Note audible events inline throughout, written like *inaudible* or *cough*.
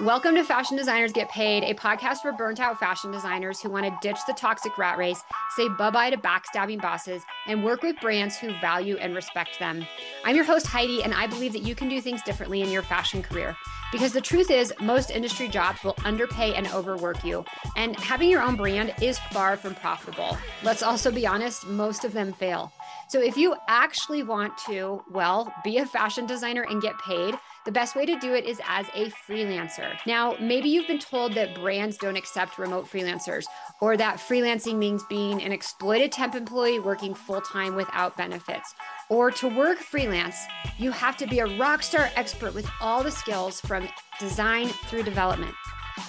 Welcome to Fashion Designers Get Paid, a podcast for burnt out fashion designers who want to ditch the toxic rat race, say bye bye to backstabbing bosses, and work with brands who value and respect them. I'm your host, Heidi, and I believe that you can do things differently in your fashion career. Because the truth is, most industry jobs will underpay and overwork you, and having your own brand is far from profitable. Let's also be honest, most of them fail. So if you actually want to, well, be a fashion designer and get paid, the best way to do it is as a freelancer. Now, maybe you've been told that brands don't accept remote freelancers or that freelancing means being an exploited temp employee working full time without benefits. Or to work freelance, you have to be a rock star expert with all the skills from design through development.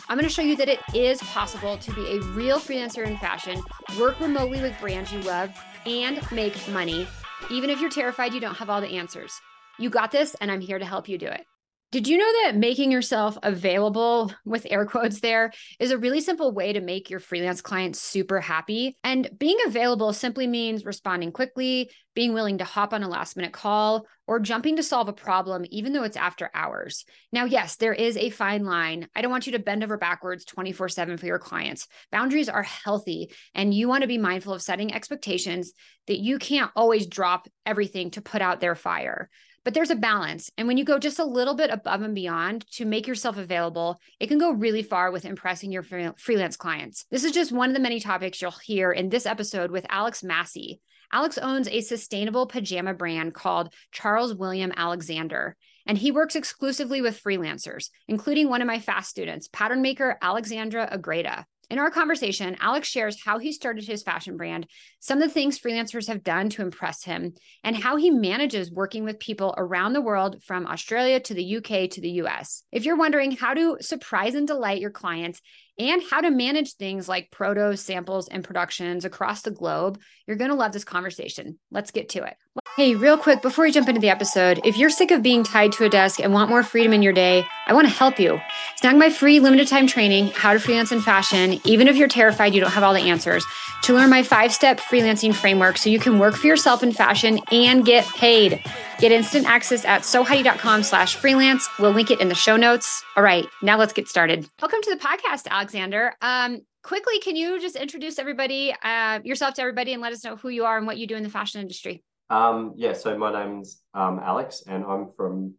I'm going to show you that it is possible to be a real freelancer in fashion, work remotely with brands you love, and make money, even if you're terrified you don't have all the answers. You got this, and I'm here to help you do it. Did you know that making yourself available with air quotes there is a really simple way to make your freelance clients super happy? And being available simply means responding quickly, being willing to hop on a last minute call, or jumping to solve a problem, even though it's after hours. Now, yes, there is a fine line. I don't want you to bend over backwards 24 7 for your clients. Boundaries are healthy, and you want to be mindful of setting expectations that you can't always drop everything to put out their fire. But there's a balance. And when you go just a little bit above and beyond to make yourself available, it can go really far with impressing your freelance clients. This is just one of the many topics you'll hear in this episode with Alex Massey. Alex owns a sustainable pajama brand called Charles William Alexander. And he works exclusively with freelancers, including one of my fast students, pattern maker Alexandra Agreda. In our conversation, Alex shares how he started his fashion brand, some of the things freelancers have done to impress him, and how he manages working with people around the world from Australia to the UK to the US. If you're wondering how to surprise and delight your clients and how to manage things like protos, samples, and productions across the globe, you're going to love this conversation. Let's get to it. Hey, real quick, before we jump into the episode, if you're sick of being tied to a desk and want more freedom in your day, I want to help you. Snag my free limited time training, How to Freelance in Fashion, even if you're terrified you don't have all the answers, to learn my five step freelancing framework so you can work for yourself in fashion and get paid. Get instant access at soheidi.com slash freelance. We'll link it in the show notes. All right, now let's get started. Welcome to the podcast, Alexander. Um, quickly, can you just introduce everybody, uh, yourself to everybody, and let us know who you are and what you do in the fashion industry? Um, yeah, so my name's um, Alex, and I'm from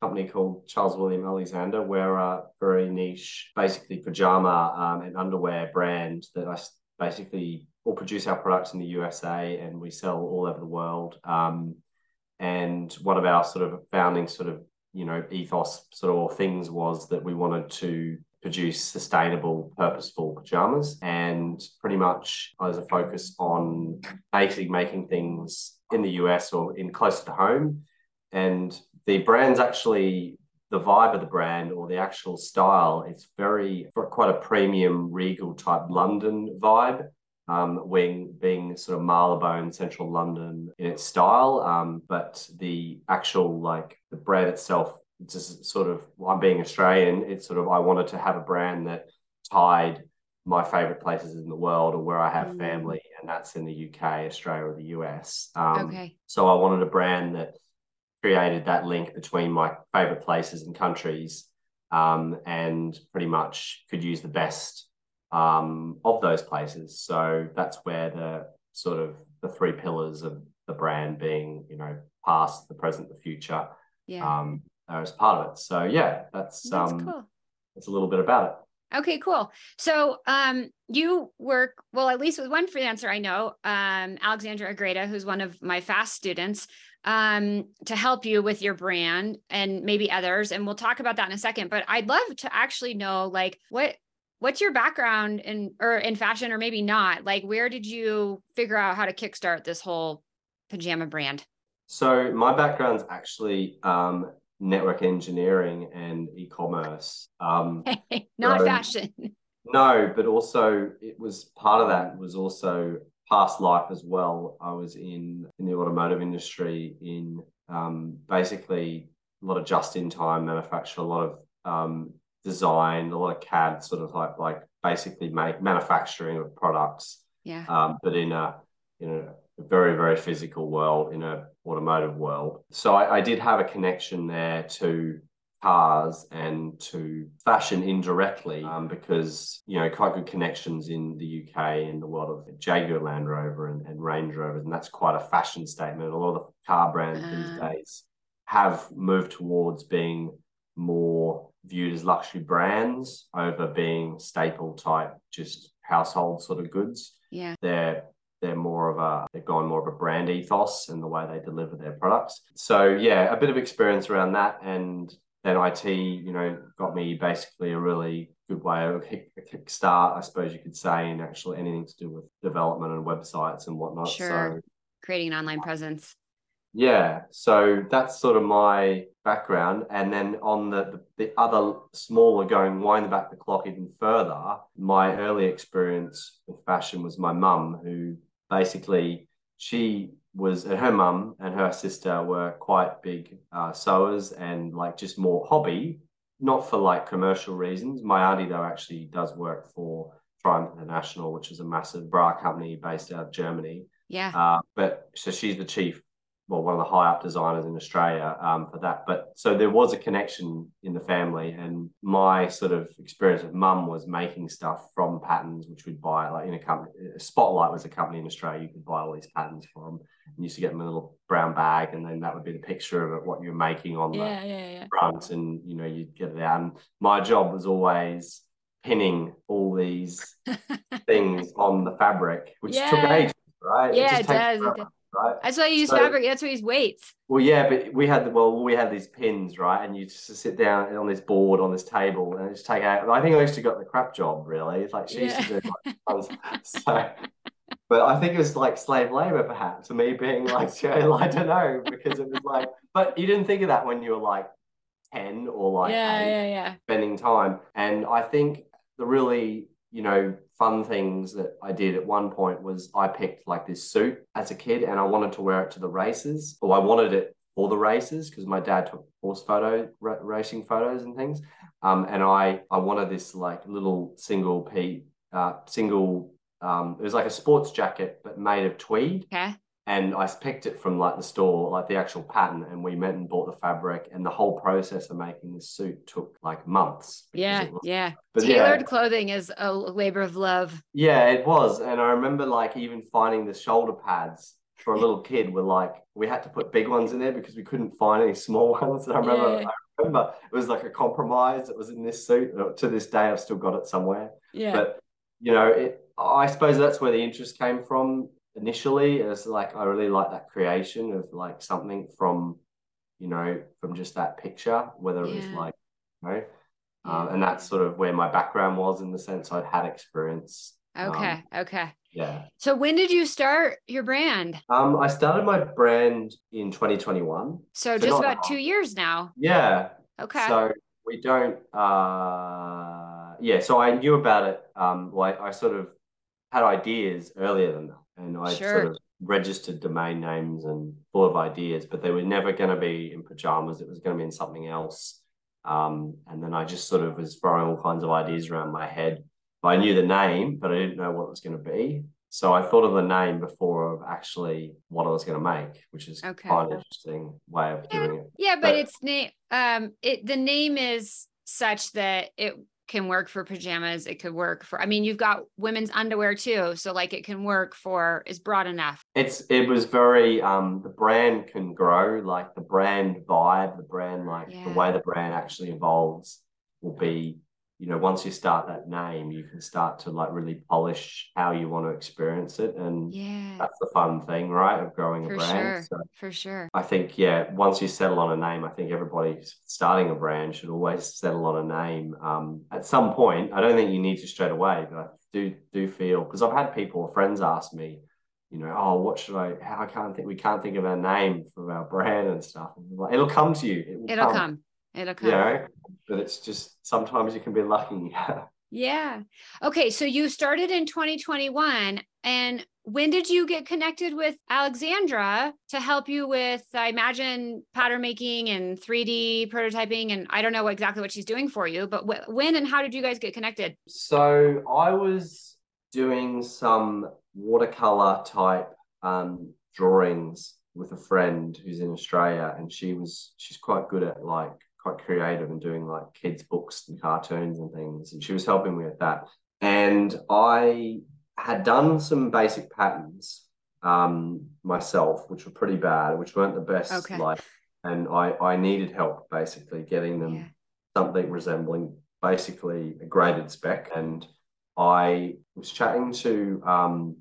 a company called Charles William Alexander. We're a very niche, basically pajama um, and underwear brand that I basically all produce our products in the USA and we sell all over the world. Um, and one of our sort of founding sort of you know ethos sort of things was that we wanted to produce sustainable purposeful pajamas and pretty much as a focus on basically making things in the us or in closer to home and the brand's actually the vibe of the brand or the actual style it's very quite a premium regal type london vibe um, wing being sort of Marylebone, central London in its style. Um, but the actual, like the brand itself, just sort of, I'm being Australian, it's sort of, I wanted to have a brand that tied my favorite places in the world or where I have mm. family, and that's in the UK, Australia, or the US. Um, okay. So I wanted a brand that created that link between my favorite places and countries um, and pretty much could use the best um, of those places. So that's where the sort of the three pillars of the brand being, you know, past, the present, the future, yeah. um, as part of it. So yeah, that's, that's um, cool. that's a little bit about it. Okay, cool. So um, you work well, at least with one freelancer I know, um, Alexandra Agreda, who's one of my fast students, um, to help you with your brand and maybe others. And we'll talk about that in a second. But I'd love to actually know, like, what what's your background in or in fashion or maybe not like where did you figure out how to kickstart this whole pajama brand so my background's actually um, network engineering and e-commerce um, *laughs* not so, fashion no but also it was part of that was also past life as well i was in in the automotive industry in um, basically a lot of just in time manufacture a lot of um, design, a lot of CAD sort of like like basically make manufacturing of products. Yeah. Um, but in a in a very very physical world, in a automotive world. So I, I did have a connection there to cars and to fashion indirectly um, because you know quite good connections in the UK and the world of Jaguar Land Rover and, and Range Rovers and that's quite a fashion statement. A lot of the car brands uh. these days have moved towards being more viewed as luxury brands over being staple type just household sort of goods. Yeah. They're they're more of a they've gone more of a brand ethos in the way they deliver their products. So yeah, a bit of experience around that and then IT, you know, got me basically a really good way of kick, a kick start, I suppose you could say, in actually anything to do with development and websites and whatnot. Sure. So creating an online presence. Yeah, so that's sort of my background, and then on the, the, the other smaller, going wind back the clock even further. My early experience with fashion was my mum, who basically she was her mum and her sister were quite big uh, sewers and like just more hobby, not for like commercial reasons. My auntie though actually does work for Triumph International, which is a massive bra company based out of Germany. Yeah. Uh, but so she's the chief well, one of the high up designers in Australia um, for that. But so there was a connection in the family, and my sort of experience with mum was making stuff from patterns, which we'd buy like in a company. Spotlight was a company in Australia you could buy all these patterns from. And used to get them in a little brown bag, and then that would be the picture of it, what you're making on yeah, the yeah, yeah. front, and you know you'd get it out. And my job was always pinning all these *laughs* things on the fabric, which took ages, right? Yeah, it, it does. Right? That's why you use so, fabric. That's why you use weights. Well, yeah, but we had the well, we had these pins, right? And you just sit down on this board on this table and just take out. I think I used to got the crap job, really. It's like she yeah. used to do like *laughs* so. But I think it was like slave labor, perhaps, to me being like, *laughs* I don't know, because it was like, but you didn't think of that when you were like 10 or like yeah, yeah, yeah. spending time. And I think the really you know, fun things that I did at one point was I picked like this suit as a kid and I wanted to wear it to the races, or I wanted it for the races because my dad took horse photo r- racing photos and things. Um, and I I wanted this like little single p uh, single um, it was like a sports jacket but made of tweed. Okay and I picked it from like the store, like the actual pattern, and we met and bought the fabric. And the whole process of making this suit took like months. Yeah, was, yeah. But Tailored yeah, clothing is a labor of love. Yeah, it was. And I remember like even finding the shoulder pads for a little kid were like we had to put big ones in there because we couldn't find any small *laughs* ones. And I remember, yeah. I remember it was like a compromise. It was in this suit. To this day, I've still got it somewhere. Yeah. But you know, it. I suppose that's where the interest came from initially it's like I really like that creation of like something from you know from just that picture whether it was like you know um, and that's sort of where my background was in the sense I'd had experience okay um, okay yeah. So when did you start your brand? Um I started my brand in 2021 so, so just about two years now. Yeah. Okay. So we don't uh yeah so I knew about it um like I sort of had ideas earlier than that and I sure. sort of registered domain names and full of ideas, but they were never going to be in pajamas. It was going to be in something else. Um, and then I just sort of was throwing all kinds of ideas around my head. I knew the name, but I didn't know what it was going to be. So I thought of the name before of actually what I was going to make, which is okay. quite an interesting way of yeah. doing it. Yeah, but, but it's name. Um, it the name is such that it can work for pajamas. It could work for, I mean, you've got women's underwear too. So like it can work for, is broad enough. It's, it was very, um, the brand can grow, like the brand vibe, the brand, like yeah. the way the brand actually evolves will be you know once you start that name you can start to like really polish how you want to experience it and yeah that's the fun thing right of growing for a brand sure. So for sure i think yeah once you settle on a name i think everybody starting a brand should always settle on a name um, at some point i don't think you need to straight away but i do do feel because i've had people or friends ask me you know, oh, what should I? How I can't think. We can't think of our name for our brand and stuff. It'll come to you. It will come. come. It'll come. You know, but it's just sometimes you can be lucky. *laughs* yeah. Okay. So you started in 2021. And when did you get connected with Alexandra to help you with, I imagine, pattern making and 3D prototyping? And I don't know exactly what she's doing for you, but wh- when and how did you guys get connected? So I was doing some watercolor type um, drawings with a friend who's in Australia, and she was she's quite good at like quite creative and doing like kids books and cartoons and things and she was helping me with that and i had done some basic patterns um, myself which were pretty bad which weren't the best Okay. like and i i needed help basically getting them Yeah. something resembling basically a graded spec and i was chatting to um,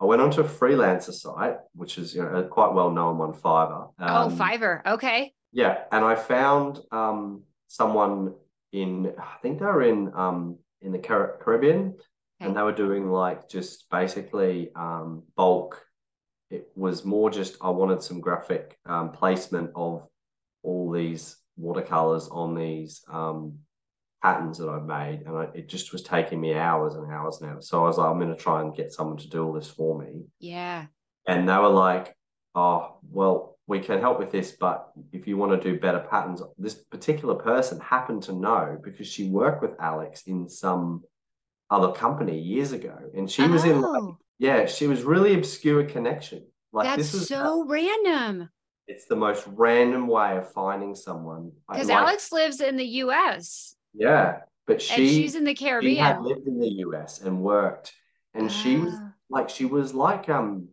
I went onto a freelancer site, which is you know a quite well known one, Fiverr. oh, Um, Fiverr. Okay. Yeah, and I found um, someone in I think they were in um, in the Car- Caribbean, Okay. and they were doing like just basically um, bulk. It was more just I wanted some graphic um, placement of all these watercolors on these um, patterns that I've made, and I, it just was taking me hours and hours hours. So I was like, I'm going to try and get someone to do all this for me Yeah. and they were like, "Oh, well, we can help with this, but if you want to do better patterns, this particular person happened to know because she worked with Alex in some other company years ago, and she was in, like, Oh, yeah, she was really obscure connection. Like that's this so random. it's the most random way of finding someone. Because like, Alex lives in the U.S. yeah, but and she she's in the Caribbean. she had lived in the US and worked, and she was Ah, like she was like um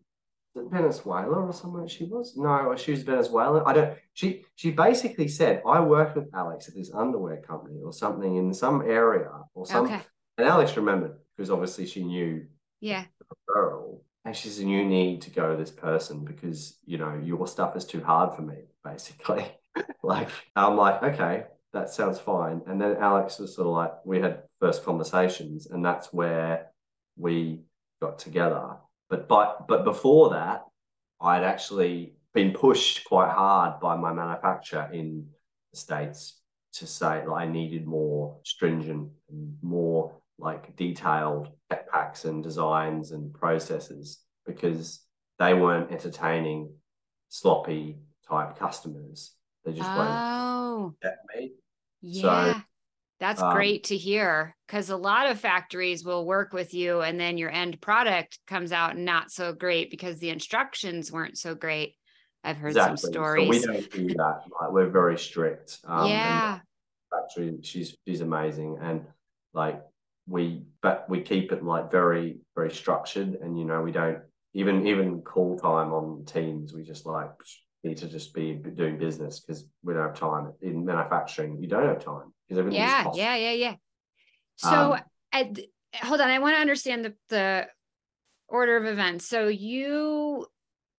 Venezuela or somewhere she was? No she was Venezuela. I don't she she basically said I worked with Alex at this underwear company or something in some area or some okay. and Alex remembered because obviously she knew Yeah. the referral and she said you need to go to this person because you know your stuff is too hard for me basically. *laughs* Like I'm like okay that sounds fine. And then Alex was sort of like we had first conversations and that's where we got together but but but before that I'd actually been pushed quite hard by my manufacturer in the states to say that I needed more stringent more like detailed tech packs and designs and processes because they weren't entertaining sloppy type customers. They just weren't Oh, at me. yeah. That's um, great to hear because a lot of factories will work with you and then your end product comes out not so great because the instructions weren't so great. I've heard some stories. So we don't do that. Like we're very strict. Um, yeah. factory she's she's amazing and like we but we keep it like very very structured and you know we don't even even call time on teams we just like need to just be doing business because we don't have time in manufacturing you don't have time because everything's Yeah. Yeah. Yeah. Yeah. So Um, at, hold on. I want to understand the, the order of events. So you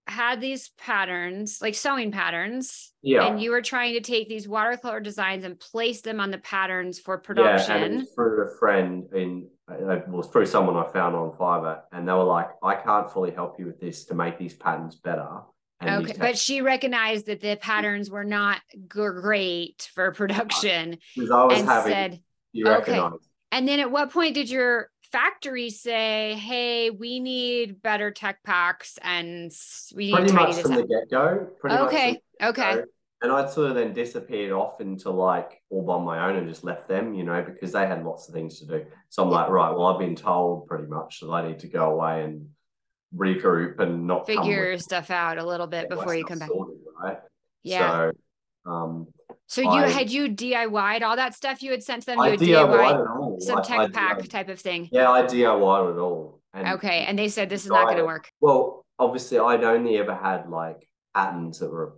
had these patterns, like sewing patterns, yeah and you were trying to take these watercolor designs and place them on the patterns for yeah production. was through a friend in uh, it was through someone I found on Fiverr and they were like I can't fully help you with this to make these patterns better and Okay, these but she recognized that the patterns were not g- great for production because I was and having said, you okay. and then at what point did your factory say, "Hey, we need better tech packs and we need to pretty tidy much from up"? the get go. Pretty Okay, the okay, get-go. And I'd sort of then disappeared off into like all by my own and just left them, you know, because they had lots of things to do. So I'm Yeah. like, right, well, I've been told pretty much that I need to go away and regroup and not figure stuff out a little bit before you come back. sorted, right? Yeah. So um, So you I- had you DIY'd all that stuff you had sent them. You I had DIY'd DIY it all. some I- tech I pack DIY'd type of thing. Yeah, I DIY'd it all. And Okay, and they said this is not going to work. Well, obviously, I'd only ever had like patterns that were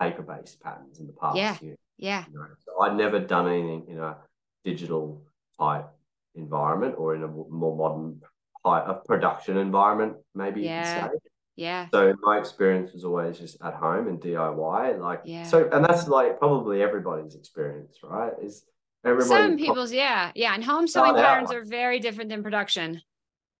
paper-based patterns in the past. Yeah. you Yeah. know. So I'd never done anything in a digital type environment or in a more modern type of production environment, maybe Yeah. you could say. Yeah. So my experience was always just at home and DIY, like Yeah. so, and that's like probably everybody's experience, right? Is everybody Some people's, yeah. Yeah. And home sewing patterns like- are very different than production.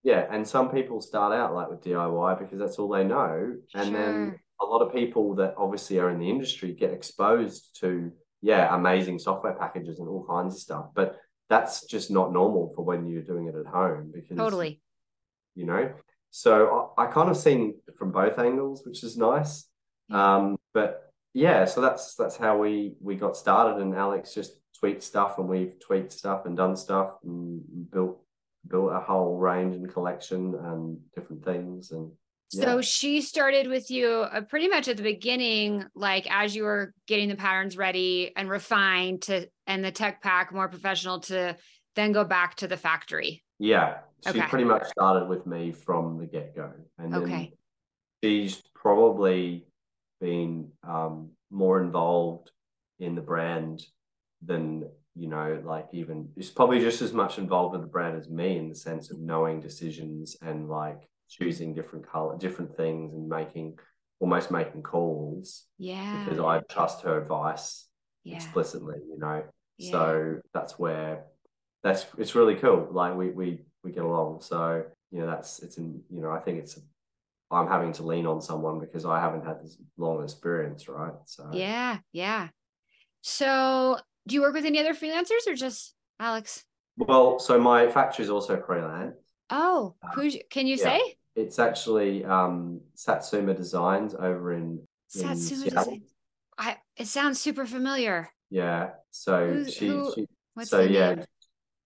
Yeah, and some people start out like with DIY because that's all they know, and then a lot of people that obviously are in the industry get exposed to yeah amazing software packages and all kinds of stuff, but that's just not normal for when you're doing it at home because Totally. You know. So I, I kind of seen from both angles, which is nice. Um, but yeah, so that's that's how we we got started, and Alex just tweaked stuff, and we've tweaked stuff and done stuff and built built a whole range and collection and different things, and So Yeah. she started with you uh, pretty much at the beginning, like as you were getting the patterns ready and refined to, and the tech pack more professional to then go back to the factory. Yeah, she Okay. pretty much started with me from the get go, and then Okay. she's probably been um, more involved in the brand than you know, like even it's probably just as much involved with the brand as me in the sense of knowing decisions and like choosing different color, different things, and making almost making calls Yeah. because I trust her advice yeah. explicitly, you know. yeah. So that's where that's it's really cool. Like we we we get along. So you know that's it's in you know I think it's I'm having to lean on someone because I haven't had this long experience, right? So Yeah. Yeah. So do you work with any other freelancers or just Alex? Well, so my factory is also freelance. Oh, Uh, who's can you yeah. say? It's actually um, Satsuma Designs over in Satsuma Seattle. Design. I it sounds super familiar. Yeah. So Who's- she, who- she What's so yeah, name?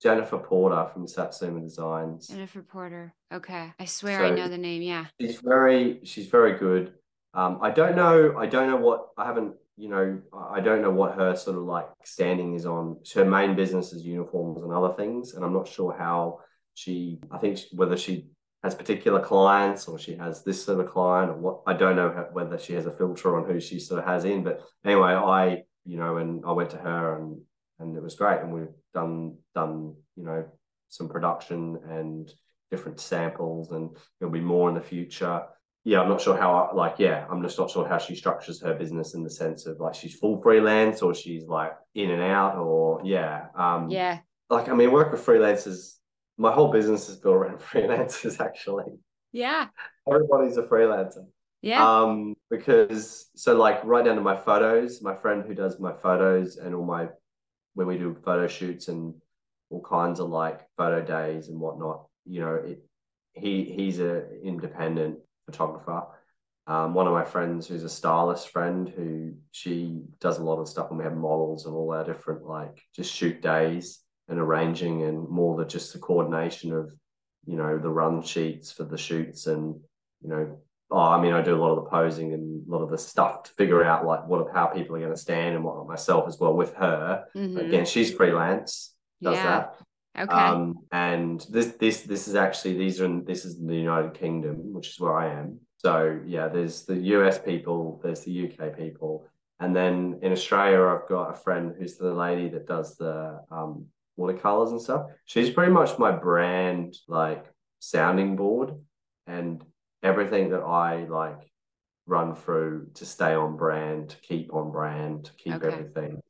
Jennifer Porter from Satsuma Designs. Jennifer Porter. Okay. I swear I know the name. Yeah. She's very she's very good. Um, I don't know I don't know what I haven't you know I I don't know what her sort of like standing is on. Her main business is uniforms and other things, and I'm not sure how she. I think whether she has particular clients or she has this sort of client or what. I don't know whether she has a filter on who she sort of has in. But anyway, I you know and I went to her and and it was great, and we've done done you know some production and different samples, and there'll be more in the future yeah, I'm not sure how, like, yeah, I'm just not sure how she structures her business in the sense of like she's full freelance or she's like in and out or, yeah. Um, Yeah. Like, I mean, work with freelancers, my whole business is built around *laughs* freelancers, actually. Yeah. Everybody's a freelancer. Yeah. Um, because, so like, right down to my photos, my friend who does my photos and all my, when we do photo shoots and all kinds of like photo days and whatnot, you know, it, he he's a independent photographer. Um, one of my friends who's a stylist friend who she does a lot of stuff and we have models and all our different like just shoot days and arranging and more than just the coordination of you know the run sheets for the shoots and you know oh I mean I do a lot of the posing and a lot of the stuff to figure out like what how people are going to stand and what myself as well with her Mhm. again she's freelance does Yeah. that Okay. um, and this this this is actually these are in, this is in the United Kingdom, which is where I am. So yeah, there's the US people, there's the UK people, and then in Australia, I've got a friend who's the lady that does the um, watercolors and stuff. She's pretty much my brand like sounding board, and everything that I like run through to stay on brand, to keep on brand, to keep Okay. everything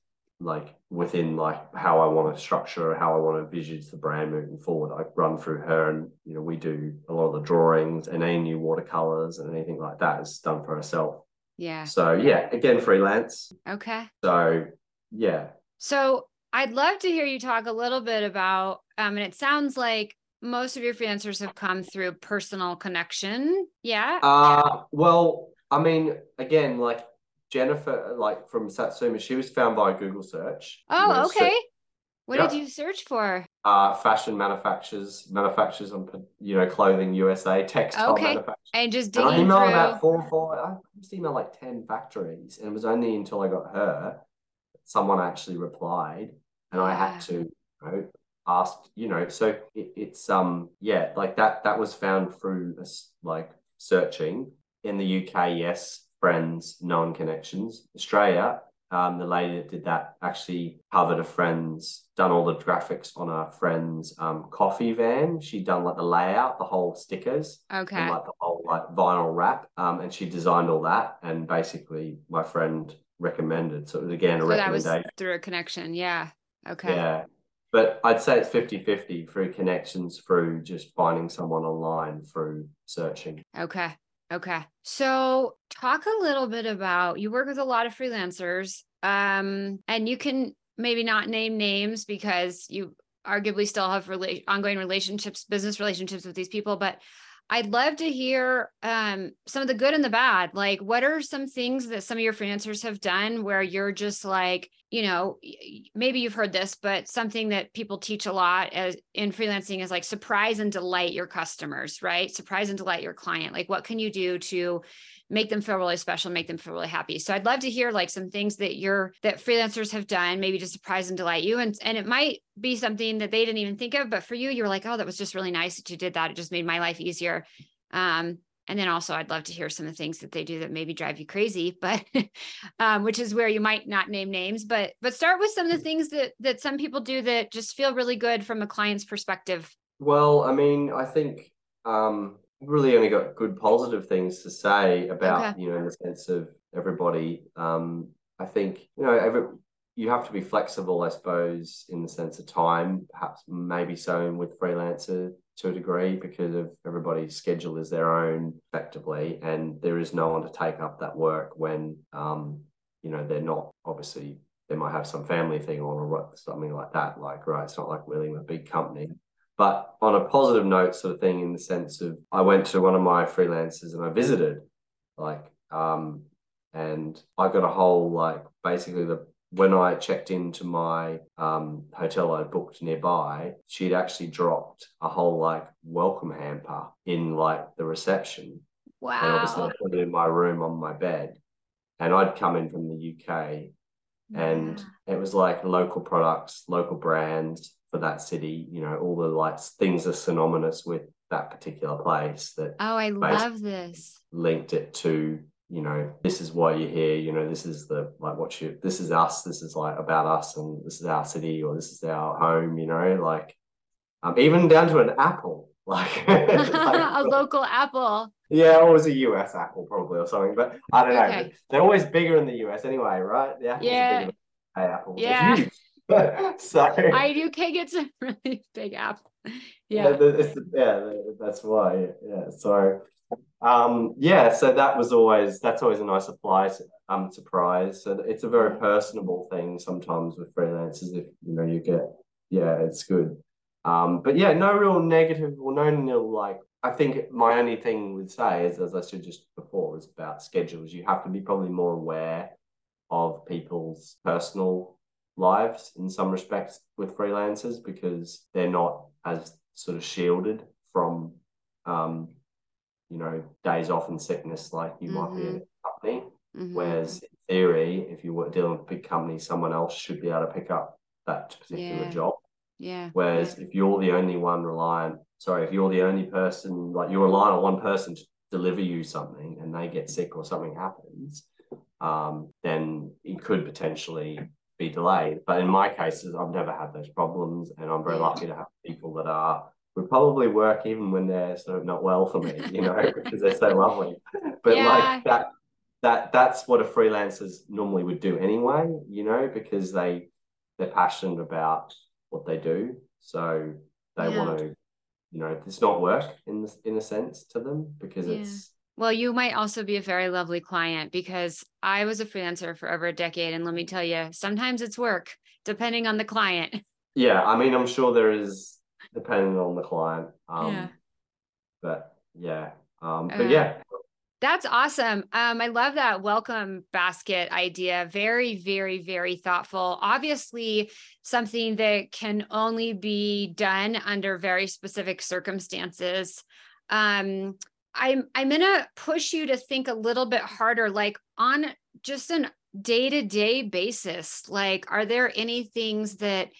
like within like how I want to structure, how I want to envisage the brand moving forward. I run through her, and you know we do a lot of the drawings and any new watercolors and anything like that is done for herself. yeah. So yeah, again freelance. Okay. So yeah, So I'd love to hear you talk a little bit about, um, and it sounds like most of your freelancers have come through personal connection. Yeah. Uh, well, I mean, again, like Jennifer, like from Satsuma, she was found by a Google search. Oh, okay. What did you search for? uh, fashion manufacturers, manufacturers on, you know, clothing USA, textile Okay. manufacturers. And just And I digging emailed through. about four or four, I must emailed like 10 factories. And it was only until I got her, someone actually replied. And I had to, you know, ask, you know, so it, it's, um, yeah, like that, that was found through this, like searching in the UK. Yes. Friends, known connections. Australia, um, the lady that did that actually covered a friend's, done all the graphics on a friend's um, coffee van. She'd done like the layout, the whole stickers Okay. and like the whole like vinyl wrap. Um, and she designed all that. And basically, my friend recommended. So it was again a So that was recommendation. through a connection. Yeah. Okay. Yeah. But I'd say it's 50 50 through connections, through just finding someone online, through searching. Okay. Okay. So talk a little bit about you work with a lot of freelancers. Um, and you can maybe not name names because you arguably still have rela- ongoing relationships, business relationships with these people, but I'd love to hear um, some of the good and the bad. Like, what are some things that some of your freelancers have done where you're just like, you know, maybe you've heard this, but something that people teach a lot as in freelancing is like surprise and delight your customers, right? Surprise and delight your client. Like, what can you do to make them feel really special, make them feel really happy. So I'd love to hear like some things that you're that freelancers have done, maybe to surprise and delight you. And and it might be something that they didn't even think of, but for you, you're like, oh, that was just really nice that you did that. It just made my life easier. Um, and then also I'd love to hear some of the things that they do that maybe drive you crazy, but *laughs* um, which is where you might not name names, but but start with some of the things that that some people do that just feel really good from a client's perspective. Well, I mean, I think um, really only got good positive things to say about okay. you know in the sense of everybody. Um, I think you know every you have to be flexible, I suppose, in the sense of time. Perhaps maybe so with freelancer to a degree because of everybody's schedule is their own effectively and there is no one to take up that work when um, you know they're not obviously they might have some family thing on or something like that like right it's not like we're in a big company but on a positive note sort of thing in the sense of i went to one of my freelancers and i visited like um and i got a whole like basically the when I checked into my um, hotel I booked nearby, she'd actually dropped a whole like welcome hamper in like the reception. Wow. And obviously I put it in my room on my bed. And I'd come in from the UK and yeah. it was like local products, local brands for that city, you know, all the like things are synonymous with that particular place that Oh, I love this. Linked it to you know, this is why you're here, you know, this is the like what you this is us, this is like about us and this is our city or this is our home, you know, like um even down to an apple. *laughs* Like, *laughs* like a local apple. Yeah, or it was a US apple probably or something, but I don't know. Okay. They're always bigger in the US anyway, right? The apples yeah. are apple. Yeah. *laughs* so I UK gets a really *laughs* big app. Yeah. Yeah, that's why. Yeah. So um, yeah, so that was always that's always a nice surprise. Um, surprise. So it's a very personable thing sometimes with freelancers. If you know you get, yeah, it's good. Um, but yeah, no real negative or no nil like. I think my only thing would say is, as I said just before, is about schedules. You have to be probably more aware of people's personal lives in some respects with freelancers because they're not as sort of shielded from um, you know, days off and sickness like you mm-hmm. might be in mm-hmm. a company. Mm-hmm. Whereas in theory, if you were dealing with a big company, someone else should be able to pick up that particular yeah. job. Yeah. Whereas yeah. if you're the only one reliant, sorry, if you're the only person, like you're relying on one person to deliver you something and they get sick or something happens, um, then it could potentially be delayed. But in my cases, I've never had those problems and I'm very lucky to have people that are would probably work even when they're sort of not well for me, *laughs* you know, because they're so lovely. But yeah. like that, that that's what a freelancers normally would do anyway, you know, because they they're passionate about what they do, so they yeah. want to, you know, it's not work in this, in a sense to them because yeah. it's. Well, you might also be a very lovely client because I was a freelancer for over a decade, and let me tell you, sometimes it's work depending on the client. *laughs* Yeah, I mean, I'm sure there is depending on the client. Um, yeah. But yeah, um, but uh, yeah. That's awesome. Um, I love that welcome basket idea. Very, very, very thoughtful. Obviously, something that can only be done under very specific circumstances. Um, I'm I'm gonna push you to think a little bit harder, like on just an day-to-day basis. Like, are there any things that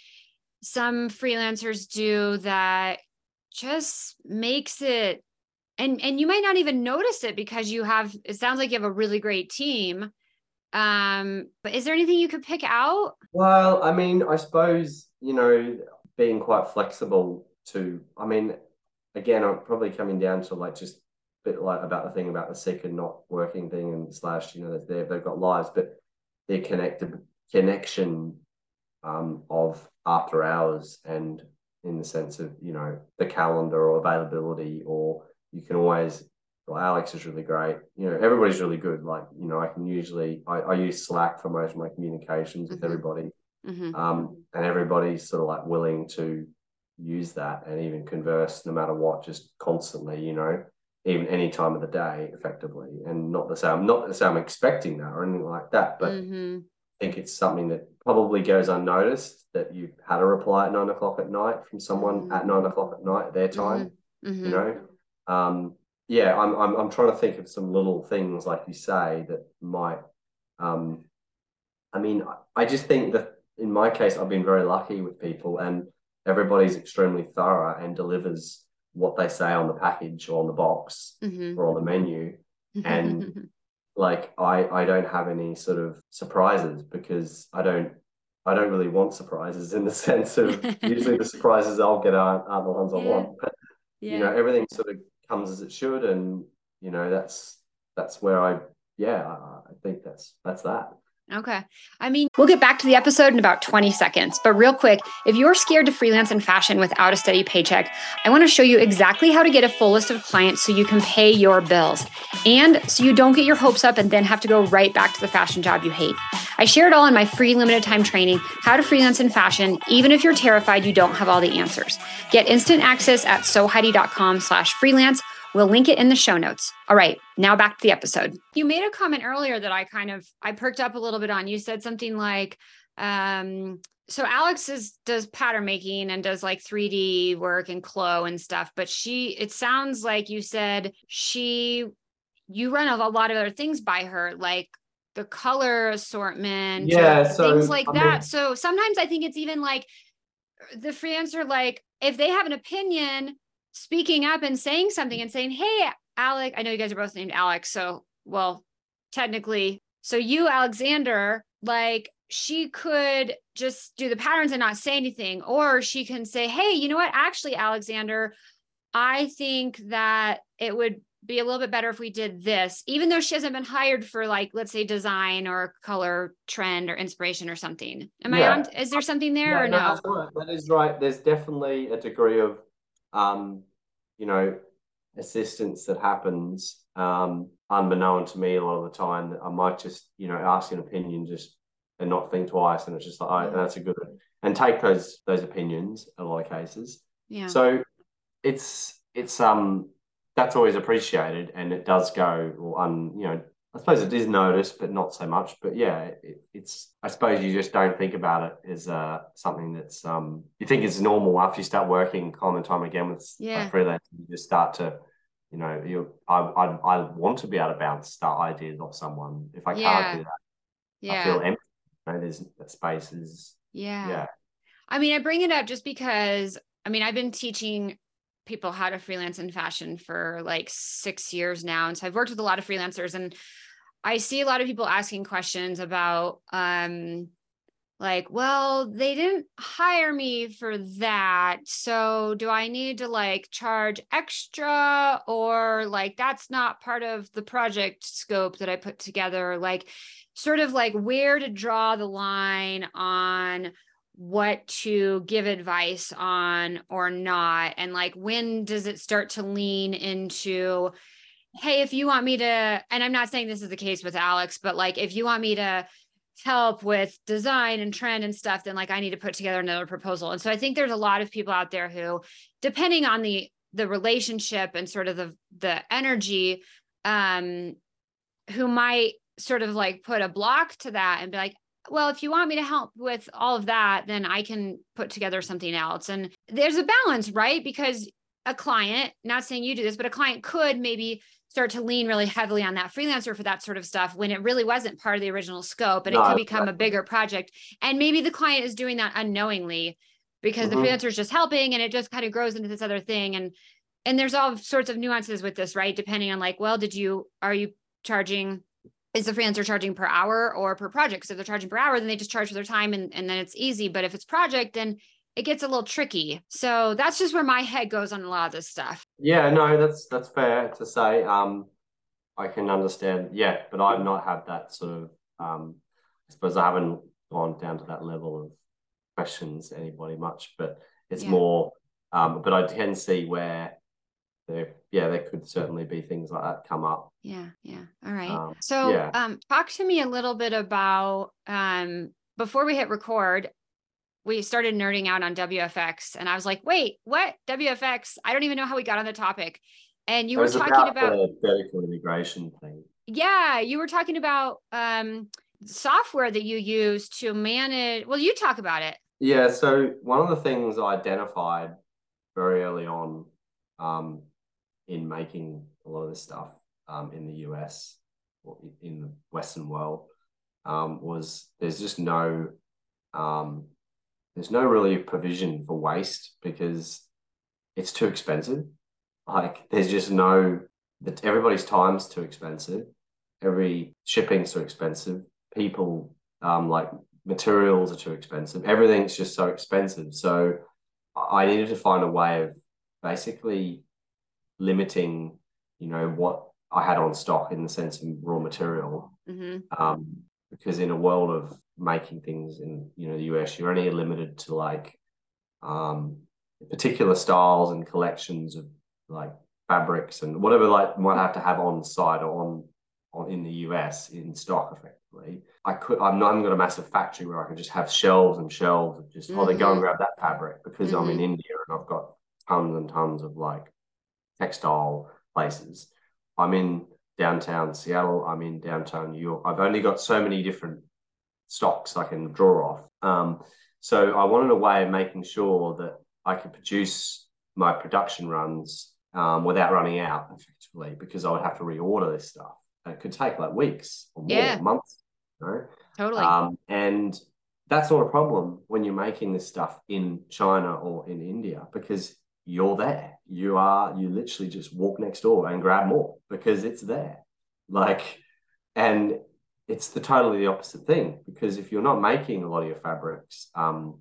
some freelancers do that just makes it and and you might not even notice it because you have it sounds like you have a really great team um but is there anything you could pick out well i mean i suppose you know being quite flexible to i mean again i'm probably coming down to like just bit like about the thing about the sick and not working thing and slash you know they've, they've got lives but their connected connection um, of after hours and in the sense of you know the calendar or availability or you can always well alex is really great you know everybody's really good like you know i can usually i, I use slack for most of my communications mm-hmm. with everybody mm-hmm. um, and everybody's sort of like willing to use that and even converse no matter what just constantly you know even any time of the day effectively and not the same not the same expecting that or anything like that but mm-hmm. i think it's something that probably goes unnoticed that you've had a reply at nine o'clock at night from someone mm-hmm. at nine o'clock at night their time. Mm-hmm. You know, um, yeah, I'm, I'm I'm trying to think of some little things like you say that might. Um, I mean, I just think that in my case, I've been very lucky with people, and everybody's extremely thorough and delivers what they say on the package or on the box mm-hmm. or on the menu, and *laughs* like I I don't have any sort of surprises because I don't I don't really want surprises in the *laughs* sense of usually the surprises I'll get aren't, aren't the ones yeah. I want. But yeah. you know, everything sort of comes as it should, and you know that's that's where I yeah I think that's that's that. Okay. I mean, we'll get back to the episode in about 20 seconds. But real quick, if you're scared to freelance in fashion without a steady paycheck, I want to show you exactly how to get a full list of clients so you can pay your bills and so you don't get your hopes up and then have to go right back to the fashion job you hate. I share it all in my free limited time training, How to Freelance in Fashion, even if you're terrified you don't have all the answers. Get instant access at soheidi.com slash freelance We'll link it in the show notes. All right, now back to the episode. You made a comment earlier that I kind of I perked up a little bit on. You said something like, um, so Alex is does pattern making and does like 3D work and Clo and stuff, but she it sounds like you said she you run a lot of other things by her, like the color assortment, yeah, so, things like I that. So sometimes I think it's even like the freelancer, like if they have an opinion, speaking up and saying something and saying, Hey, Alec, I know you guys are both named Alex. So, well, technically, so you, Alexander, like she could just do the patterns and not say anything. Or she can say, Hey, you know what? Actually, Alexander, I think that it would be a little bit better if we did this, even though she hasn't been hired for like, let's say design or color trend or inspiration or something. Am yeah. I on? Is there something there yeah, or no? no? That is right. There's definitely a degree of um, you know, assistance that happens um, unbeknown to me a lot of the time that I might just, you know, ask an opinion just and not think twice. And it's just like, oh, that's a good. And take those those opinions in a lot of cases. Yeah. So it's it's um that's always appreciated and it does go or un you know I suppose it is noticed, but not so much. But yeah, it, it's. I suppose you just don't think about it as uh, something that's um you think it's normal after you start working time and time again with yeah. freelance. You just start to, you know, you. I, I I want to be able to bounce that ideas off someone. If I yeah. can't do that, yeah. I feel empty. You know, there's that space is. Yeah. Yeah. I mean, I bring it up just because I mean I've been teaching people how to freelance in fashion for like six years now. And so I've worked with a lot of freelancers and I see a lot of people asking questions about um like, well, they didn't hire me for that. So do I need to like charge extra or like that's not part of the project scope that I put together? Like, sort of like where to draw the line on what to give advice on or not and like when does it start to lean into hey if you want me to and i'm not saying this is the case with alex but like if you want me to help with design and trend and stuff then like i need to put together another proposal. And so i think there's a lot of people out there who depending on the the relationship and sort of the the energy um who might sort of like put a block to that and be like well, if you want me to help with all of that, then I can put together something else. And there's a balance, right? Because a client, not saying you do this, but a client could maybe start to lean really heavily on that freelancer for that sort of stuff when it really wasn't part of the original scope and no, it could become a bigger project. And maybe the client is doing that unknowingly because mm-hmm. the freelancer is just helping and it just kind of grows into this other thing. And and there's all sorts of nuances with this, right? Depending on like, well, did you are you charging is the freelancer charging per hour or per project? Because if they're charging per hour, then they just charge for their time and, and then it's easy. But if it's project, then it gets a little tricky. So that's just where my head goes on a lot of this stuff. Yeah, no, that's that's fair to say. Um, I can understand. Yeah, but I've not had that sort of. Um, I suppose I haven't gone down to that level of questions anybody much, but it's yeah. more. Um, but I can see where there, yeah, there could certainly be things like that come up. Yeah, yeah. All right. Um, so, yeah. um, talk to me a little bit about um, before we hit record. We started nerding out on WFX, and I was like, "Wait, what? WFX? I don't even know how we got on the topic." And you were talking about, about the vertical integration thing. Yeah, you were talking about um, software that you use to manage. Well, you talk about it. Yeah. So one of the things I identified very early on um, in making a lot of this stuff um, in the US or in the Western world um, was there's just no um, there's no really provision for waste because it's too expensive. Like there's just no that everybody's time's too expensive. Every shipping's too expensive. People um, like materials are too expensive. Everything's just so expensive. So I needed to find a way of basically limiting, you know, what I had on stock in the sense of raw material. Mm-hmm. Um, because in a world of making things in you know the US, you're only limited to like um, particular styles and collections of like fabrics and whatever like might have to have on site or on on in the US in stock effectively. I could I'm not I'm got a massive factory where I can just have shelves and shelves of just mm-hmm. oh they go and mm-hmm. grab that fabric because mm-hmm. I'm in mm-hmm. India and I've got tons and tons of like textile places. I'm in downtown Seattle. I'm in downtown New York. I've only got so many different stocks I can draw off. Um, so I wanted a way of making sure that I could produce my production runs um, without running out effectively because I would have to reorder this stuff. And it could take like weeks or more, yeah. months. You know? Totally. Um, and that's not a problem when you're making this stuff in China or in India because you're there. You are, you literally just walk next door and grab more because it's there. Like, and it's the totally the opposite thing because if you're not making a lot of your fabrics um,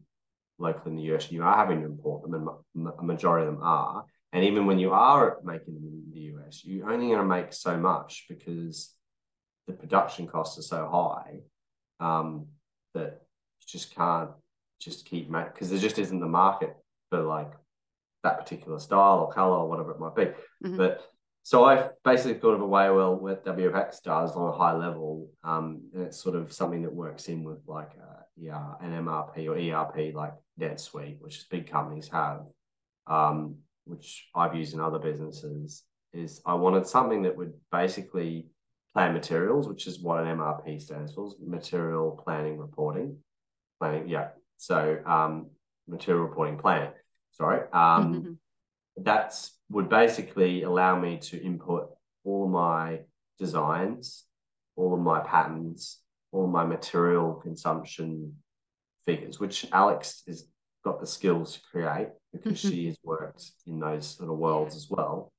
locally in the US, you are having to import them, and a majority of them are. And even when you are making them in the US, you're only going to make so much because the production costs are so high um, that you just can't just keep making because there just isn't the market for like that particular style or color or whatever it might be. Mm-hmm. But so I basically thought of a way, well, what WFX does on a high level, um, and it's sort of something that works in with like a, yeah, an MRP or ERP like NetSuite, which big companies have, um, which I've used in other businesses, is I wanted something that would basically plan materials, which is what an MRP stands for, material planning reporting. Planning, yeah. So um, material reporting plan sorry, um, mm-hmm. that would basically allow me to input all my designs, all of my patterns, all my material consumption figures, which Alex has got the skills to create because mm-hmm. she has worked in those sort of worlds as well.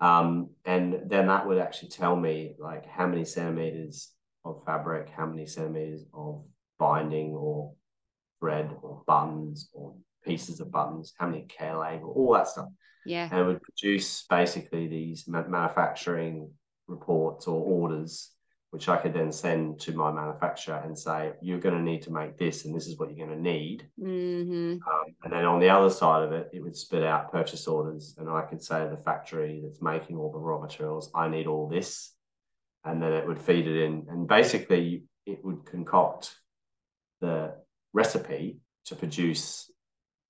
Um, and then that would actually tell me like how many centimeters of fabric, how many centimeters of binding or thread or buttons or pieces of buttons, how many care label, all that stuff. Yeah. And would produce basically these manufacturing reports or orders, which I could then send to my manufacturer and say, you're going to need to make this, and this is what you're going to need. Mm-hmm. Um, and then on the other side of it, it would spit out purchase orders, and I could say to the factory that's making all the raw materials, I need all this, and then it would feed it in, and basically it would concoct the recipe to produce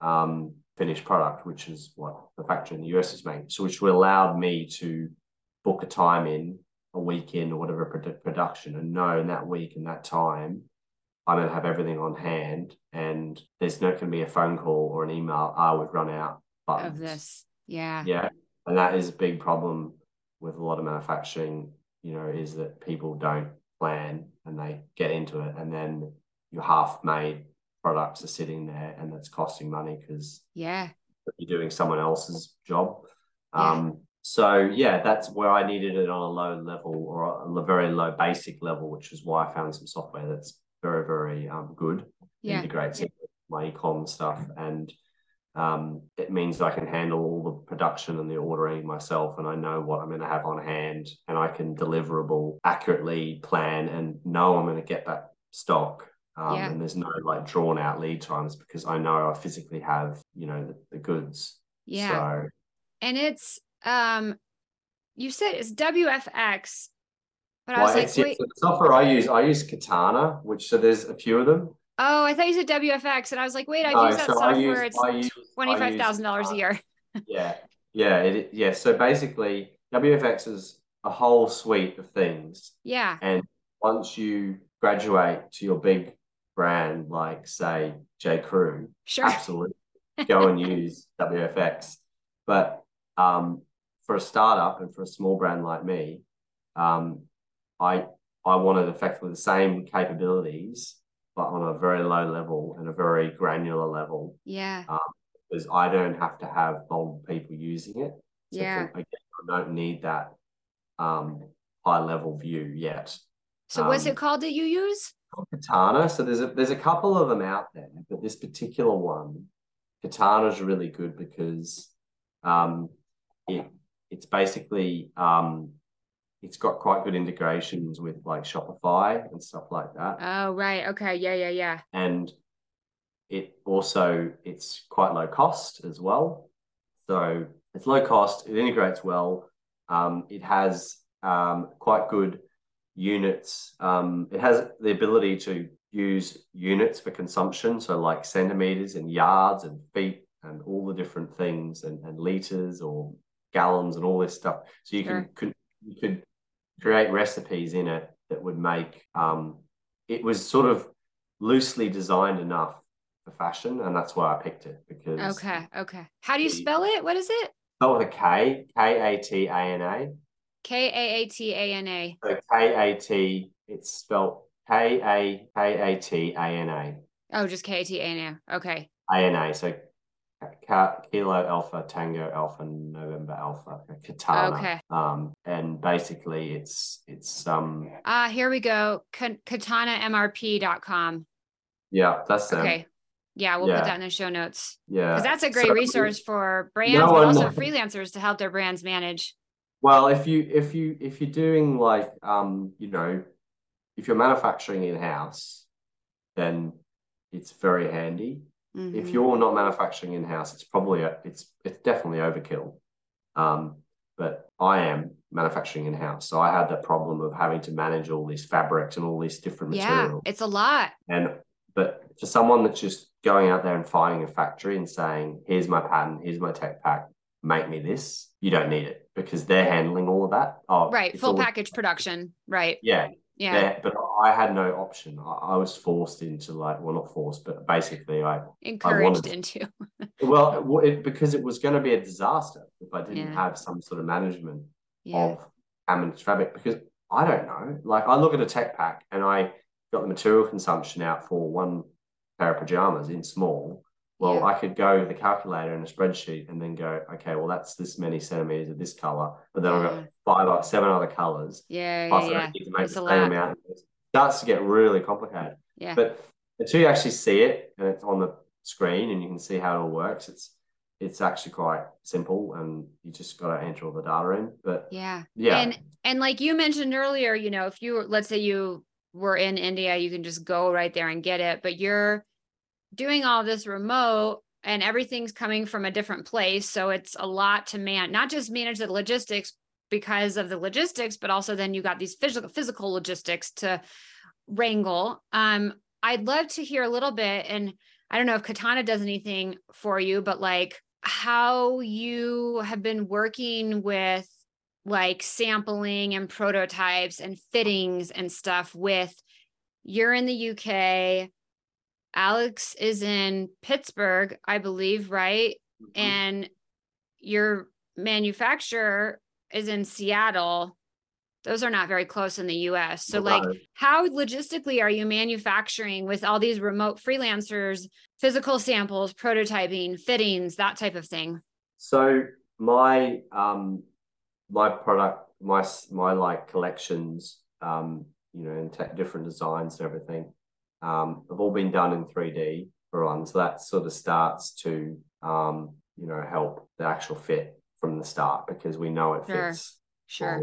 um, finished product, which is what the factory in the US is making. So, which allowed me to book a time in a week in or whatever production and know in that week and that time I'm going to have everything on hand and there's not going to be a phone call or an email. Ah, oh, we've run out buttons. of this. Yeah. Yeah. And that is a big problem with a lot of manufacturing, you know, is that people don't plan and they get into it and then you're half made products are sitting there and it's costing money because yeah you're doing someone else's job yeah. um so yeah that's where i needed it on a low level or a very low basic level which is why i found some software that's very very um, good yeah. integrates yeah. my e-com stuff and um, it means I can handle all the production and the ordering myself, and I know what I'm going to have on hand, and I can deliverable accurately plan and know I'm going to get that stock um, yeah. and there's no like drawn out lead times because I know I physically have you know the, the goods. Yeah. So. And it's um, you said it's WFX, but well, I was like, wait. The software I use, I use Katana, which so there's a few of them. Oh, I thought you said WFX, and I was like, wait, I no, use that so software. Use, it's twenty five thousand dollars a year. *laughs* yeah, yeah, it, yeah. So basically, WFX is a whole suite of things. Yeah. And once you graduate to your big brand like say J Crew, Sure. absolutely go and *laughs* use WFX. But um, for a startup and for a small brand like me, um, I I wanted effectively the same capabilities, but on a very low level and a very granular level, Yeah. because I don't have to have multiple people using it. So Yeah. again, I don't need that um, high level view yet. So what's um, it called that you use? Katana. So there's a there's a couple of them out there, but this particular one, Katana is really good because um, it it's basically um, it's got quite good integrations with like Shopify and stuff like that, Oh, right. Okay. Yeah, yeah, yeah. and it also it's quite low cost as well. So it's low cost. It integrates well. Um, it has um, quite good units. Um, it has the ability to use units for consumption, so like centimeters and yards and feet and all the different things and, and liters or gallons and all this stuff. So you Sure. can could you could create recipes in it that would make um, it was sort of loosely designed enough for fashion, and that's why I picked it because Okay. Okay. How do you the- spell it? What is it? spelled with a K, K A T A N A. K A A T A N A. So K A T, it's spelled K A K A T A N A. Oh, just K A T A N A. Okay. A N A. So Kilo Alpha Tango Alpha November Alpha Katana. Okay. Um, and basically it's it's um Ah, here we go. Ka- KatanaMRP.com. yeah, that's them. Okay. Yeah, we'll Yeah. put that in the show notes. Yeah. Because that's a great So- resource for brands, No but also freelancers to help their brands manage. Well, if you if you if you're doing like um, you know, if you're manufacturing in house, then it's very handy. If Mhm. you're not manufacturing in house, it's probably a, it's it's definitely overkill. Um, but I am manufacturing in house, so I had the problem of having to manage all these fabrics and all these different yeah, materials. it's a lot. And but for someone that's just going out there and finding a factory and saying, "Here's my pattern, here's my tech pack, make me this," you don't need it because they're handling all of that. Oh, Right. Full package production. Right. Yeah, Yeah. yeah. But I had no option. I, I was forced into like, well, not forced, but basically, I Encouraged wanted- into. *laughs* well, it, because it was going to be a disaster if I didn't Yeah. have some sort of management Yeah. of Hammond's fabric. Because I don't know, like I look at a tech pack and I got the material consumption out for one pair of pajamas in small. Well, Yeah. I could go with a calculator and a spreadsheet and then go, okay, well, that's this many centimeters of this color, but then I've got five or seven other colors. Yeah. Plus, Yeah. I Yeah. need to make It's the same amount. It starts to get really complicated. Yeah. But until you actually see it and it's on the screen and you can see how it all works, it's it's actually quite simple and you just got to enter all the data in. But Yeah. yeah, And and like you mentioned earlier, you know, if you let's say you were in India, you can just go right there and get it, but you're doing all this remote and everything's coming from a different place, so it's a lot to man, not just manage the logistics because of the logistics, but also then you got these physical physical logistics to wrangle. Um I'd love to hear a little bit and I don't know if Katana does anything for you, but like how you have been working with like sampling and prototypes and fittings and stuff with you're in the UK Alex is in Pittsburgh I believe right? Mm-hmm. and your manufacturer is in Seattle. Those are not very close in the US so like how logistically are you manufacturing with all these remote freelancers physical samples prototyping fittings that type of thing? So my um my product, my my like collections, um, you know, and te- different designs and everything, um, have all been done in 3D for one. So that sort of starts to um, you know, help the actual fit from the start because we know it Sure. fits sure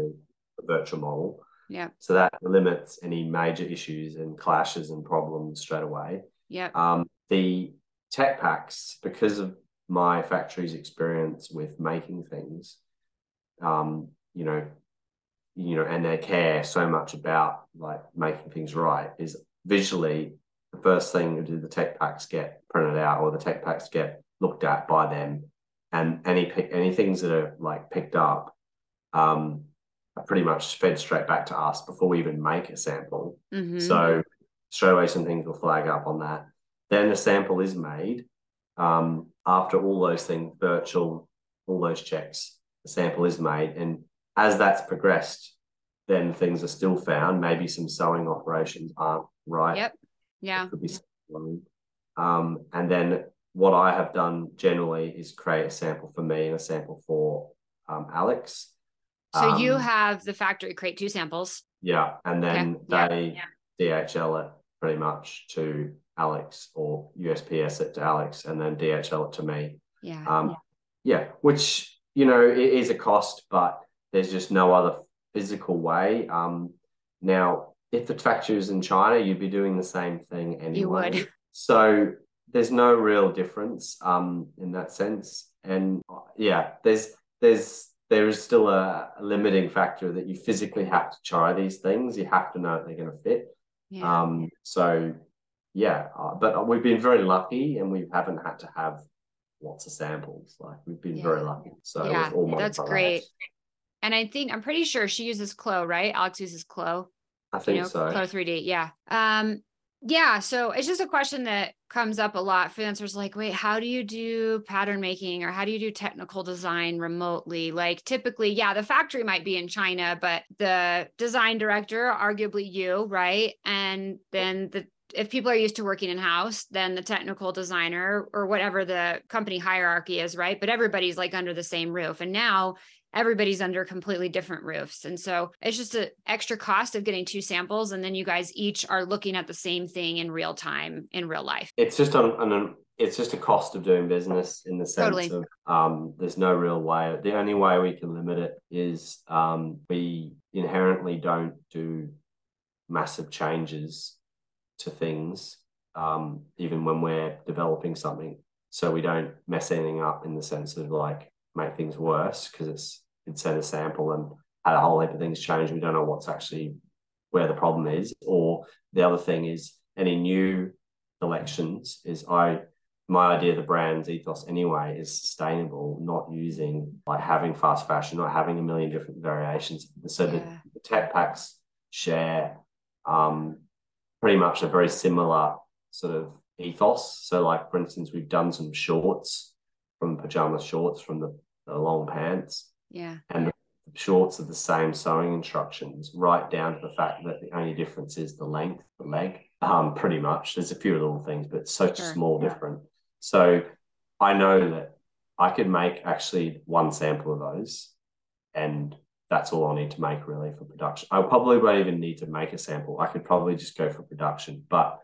the virtual model. Yeah. So that limits any major issues and clashes and problems straight away. yep Um, the tech packs, because of my factory's experience with making things, um, you know, you know, and their care so much about like making things right is visually the first thing do the tech packs get printed out or the tech packs get looked at by them, and any any things that are like picked up, um, are pretty much fed straight back to us before we even make a sample. Mhm. So straight away some things will flag up on that. Then a sample is made um, after all those things, virtual, all those checks, the sample is made. And as that's progressed, then things are still found. Maybe some sewing operations aren't right. Yep. Yeah. Could be um, and then what I have done generally is create a sample for me and a sample for um, Alex. So Um, you have the factory create two samples. Yeah, and then Okay. Yeah, they DHL it pretty much to Alex or USPS it to Alex, and then DHL it to me. Yeah. Um, yeah, which you know it is a cost, but there's just no other physical way. Um, now, if the factory was in China, you'd be doing the same thing anyway. You would. So there's no real difference um, in that sense, and uh, yeah, there's there's there is still a, a limiting factor that you physically have to try these things. You have to know that they're going to fit. yeah. Um, so yeah, uh, but we've been very lucky, and we haven't had to have lots of samples. Like we've been Yeah. very lucky. So Yeah, with all my that's products, great. and I think I'm pretty sure she uses Clo, right? Alex uses Clo. I you think know, so. Clo 3D. Yeah. Um, yeah. So it's just a question that comes up a lot. Freelancers like, wait, how do you do pattern making or how do you do technical design remotely? Like typically, yeah, the factory might be in China, but the design director, arguably you, right? And then the if people are used to working in house, then the technical designer or whatever the company hierarchy is, right? But everybody's like under the same roof. And now everybody's under completely different roofs. And so it's just an extra cost of getting two samples. And then you guys each are looking at the same thing in real time in real life. It's just on, on an, it's just a cost of doing business in the sense Totally. of um, there's no real way. The only way we can limit it is um, we inherently don't do massive changes to things, um, even when we're developing something. So we don't mess anything up in the sense of like make things worse because it's it's send a sample and had a whole heap of things change. We don't know what's actually where the problem is. Or the other thing is any new collections is I my idea of the brand's ethos anyway is sustainable, not using like having fast fashion, not having a million different variations. So the, the tech packs share um, pretty much a very similar sort of ethos. So, like for instance, we've done some shorts from pajama shorts from the, the long pants, Yeah. and the shorts are the same sewing instructions, right down to the fact that the only difference is the length, the leg. Um, pretty much. There's a few little things, but such a Sure. small difference. So I know that I could make actually one sample of those, and that's all I need to make really for production. I probably won't even need to make a sample. I could probably just go for production, but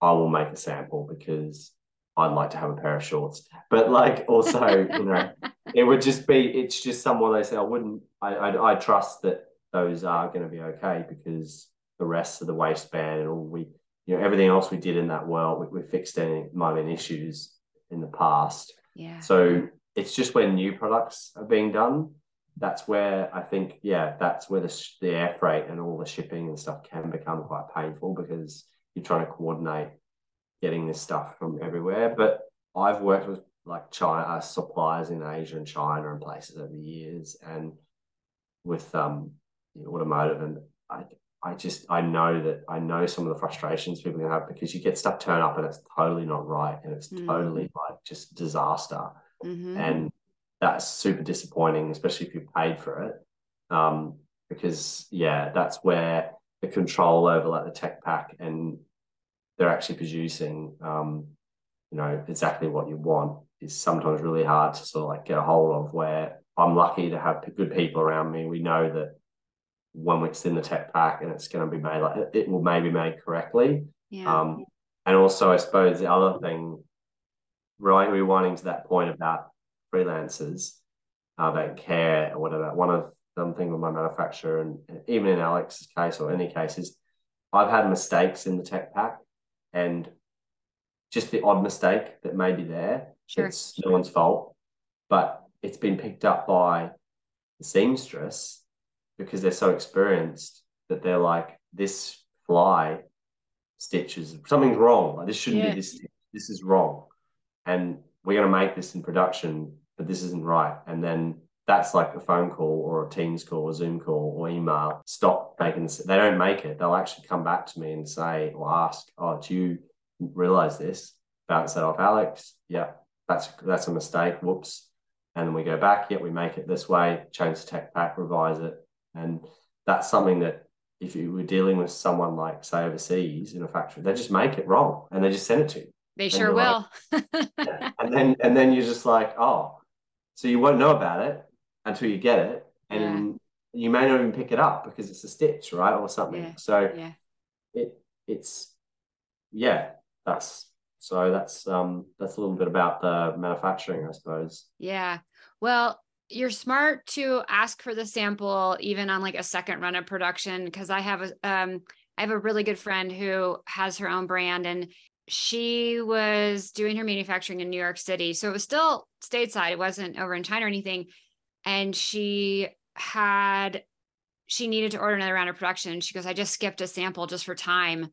I will make a sample because I'd like to have a pair of shorts. But like also, you know, *laughs* it would just be it's just someone they say I wouldn't I I, I trust that those are going to be okay because the rest of the waistband and all we you know everything else we did in that world we, we fixed any might have been issues in the past Yeah. so it's just when new products are being done that's where I think yeah that's where the, sh- the air freight and all the shipping and stuff can become quite painful because you're trying to coordinate getting this stuff from everywhere but I've worked with like China uh, suppliers in Asia and China and places over the years, and with um automotive, and I I just I know that I know some of the frustrations people can have because you get stuff turn up and it's totally not right and it's Mm. totally like just disaster, Mhm. and that's super disappointing, especially if you paid for it, um because yeah, that's where the control over like the tech pack and they're actually producing um you know exactly what you want is sometimes really hard to sort of like get a hold of where I'm lucky to have good people around me. We know that when it's in the tech pack and it's going to be made like it- will maybe made correctly. Yeah. Um, and also, I suppose the other thing, right, rewinding to that point about freelancers uh, that care or whatever. One of them thing with my manufacturer, and even in Alex's case or any cases, I've had mistakes in the tech pack, and just the odd mistake that may be there. Sure. It's no one's fault, but it's been picked up by the seamstress because they're so experienced that they're like, this fly stitches something's wrong. Like this shouldn't Yeah. be this. This is wrong, and we're going to make this in production, but this isn't right. And then that's like a phone call or a Teams call, a Zoom call, or email. Stop making this. They don't make it. They'll actually come back to me and say or ask, "Oh, do you realize this?" Bounce that off Alex. Yeah, that's that's a mistake. Whoops. And then we go back. Yeah, we make it this way. Change the tech pack, revise it, and that's something that if you were dealing with someone like say overseas in a factory, they just make it wrong and they just send it to you. They sure will. Like, *laughs* yeah. And then and then you're just like, oh, so you won't know about it until you get it, and yeah. you may not even pick it up because it's a stitch, right, or something. Yeah. So yeah. it it's yeah, that's so that's um that's a little bit about the manufacturing, I suppose. Yeah. Well, you're smart to ask for the sample even on like a second run of production because I have a um I have a really good friend who has her own brand and she was doing her manufacturing in New York City. So it was still stateside. It wasn't over in China or anything. And she had she needed to order another round of production. She goes, I just skipped a sample just for time.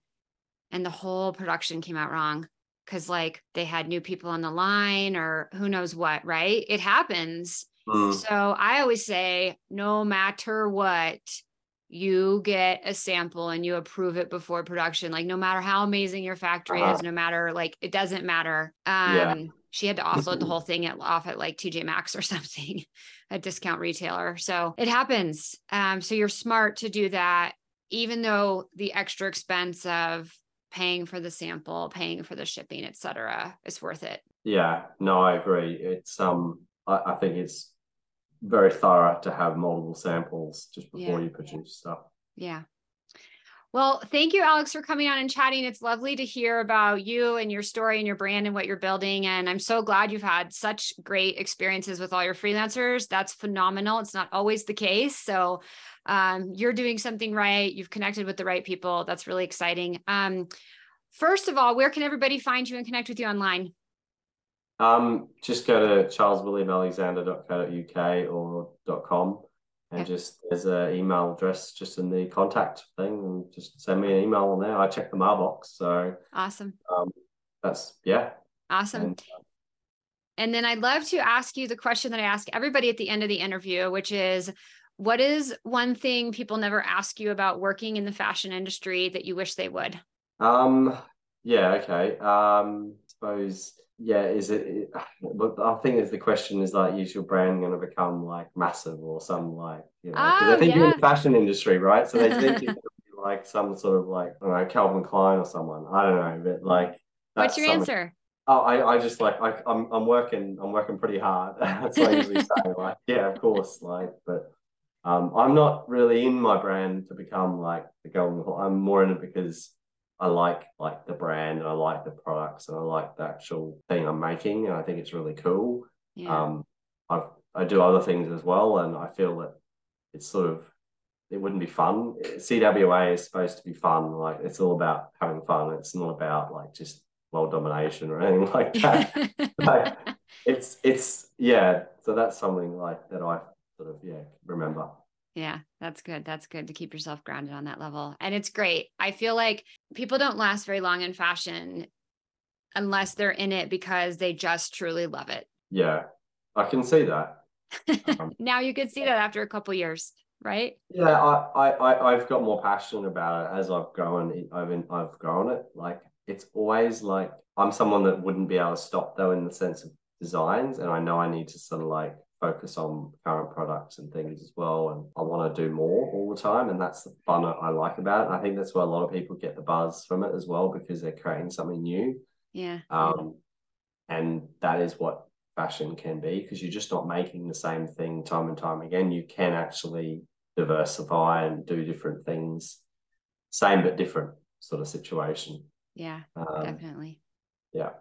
And the whole production came out wrong because like they had new people on the line or who knows what, right? It happens. Mm. So I always say, no matter what, you get a sample and you approve it before production. Like no matter how amazing your factory uh-huh. is, no matter like it doesn't matter. Um yeah. She had to offload the whole thing at, off at like TJ Maxx or *laughs* something, a discount retailer. So it happens. Um, so you're smart to do that, even though the extra expense of paying for the sample, paying for the shipping, etc., is worth it. Yeah, no, I agree. It's um I, I think it's very thorough to have multiple samples just before yeah. you produce stuff. Yeah. Well, thank you, Alex, for coming on and chatting. It's lovely to hear about you and your story and your brand and what you're building. And I'm so glad you've had such great experiences with all your freelancers. That's phenomenal. It's not always the case. So um, you're doing something right. You've connected with the right people. That's really exciting. Um, first of all, where can everybody find you and connect with you online? Um, just go to charleswilliamalexander.co.uk or .com and just there's an email address just in the contact thing and just send me an email on there. I check the mailbox. So awesome. Um, that's yeah. Awesome. And, uh, and then I'd love to ask you the question that I ask everybody at the end of the interview, which is what is one thing people never ask you about working in the fashion industry that you wish they would? Um, yeah, okay. Um, suppose yeah, is it? But I think is the question is like, is your brand going to become like massive or some like you know? Because oh, I think yeah. You're in the fashion industry, right? So they *laughs* think it's like some sort of like I don't know Calvin Klein or someone. I don't know, but like. What's your answer? Oh, I, I just like I, I'm I'm working I'm working pretty hard. *laughs* That's what I usually say. *laughs* Like, yeah, of course. Like, but um, I'm not really in my brand to become like the golden. I'm more in it because I like like the brand and I like the products and I like the actual thing I'm making and I think it's really cool. Yeah. Um, I I do other things as well and I feel that it's sort of it wouldn't be fun. CWA is supposed to be fun. Like it's all about having fun. It's not about like just world domination or anything *laughs* like that. *laughs* like, it's it's yeah. So that's something like that I sort of yeah remember. Yeah, that's good. That's good to keep yourself grounded on that level. And it's great. I feel like people don't last very long in fashion unless they're in it because they just truly love it. Yeah, I can see that. *laughs* Um, now you could see that after a couple years, right? Yeah, I, I, I've got more passionate about it as I've grown. I've been, I've grown it. Like it's always like I'm someone that wouldn't be able to stop though in the sense of designs, and I know I need to sort of like focus on current products and things as well. And I want to do more all the time. And that's the fun I like about it. And I think that's why a lot of people get the buzz from it as well, because they're creating something new. Yeah. Um, and that is what fashion can be because you're just not making the same thing time and time again. You can actually diversify and do different things, same but different sort of situation. Yeah, um, definitely. Yeah.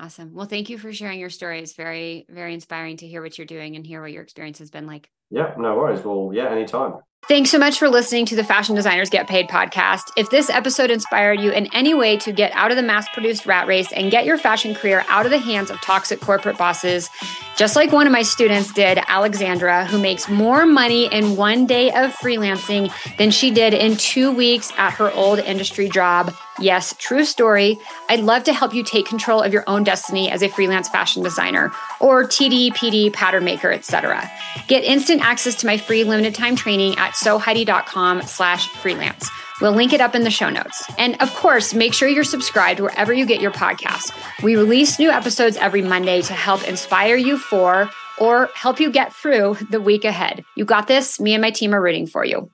Awesome. Well, thank you for sharing your story. It's very, very inspiring to hear what you're doing and hear what your experience has been like. Yeah, no worries. Well, yeah, anytime. Thanks so much for listening to the Fashion Designers Get Paid podcast. If this episode inspired you in any way to get out of the mass produced rat race and get your fashion career out of the hands of toxic corporate bosses, Just like one of my students did, Alexandra, who makes more money in one day of freelancing than she did in two weeks at her old industry job. Yes, true story. I'd love to help you take control of your own destiny as a freelance fashion designer or TD, PD, pattern maker, etc. Get instant access to my free limited time training at soheidi.com slash freelance. We'll link it up in the show notes. And of course, make sure you're subscribed wherever you get your podcasts. We release new episodes every Monday to help inspire you for or help you get through the week ahead. You got this. Me and my team are rooting for you.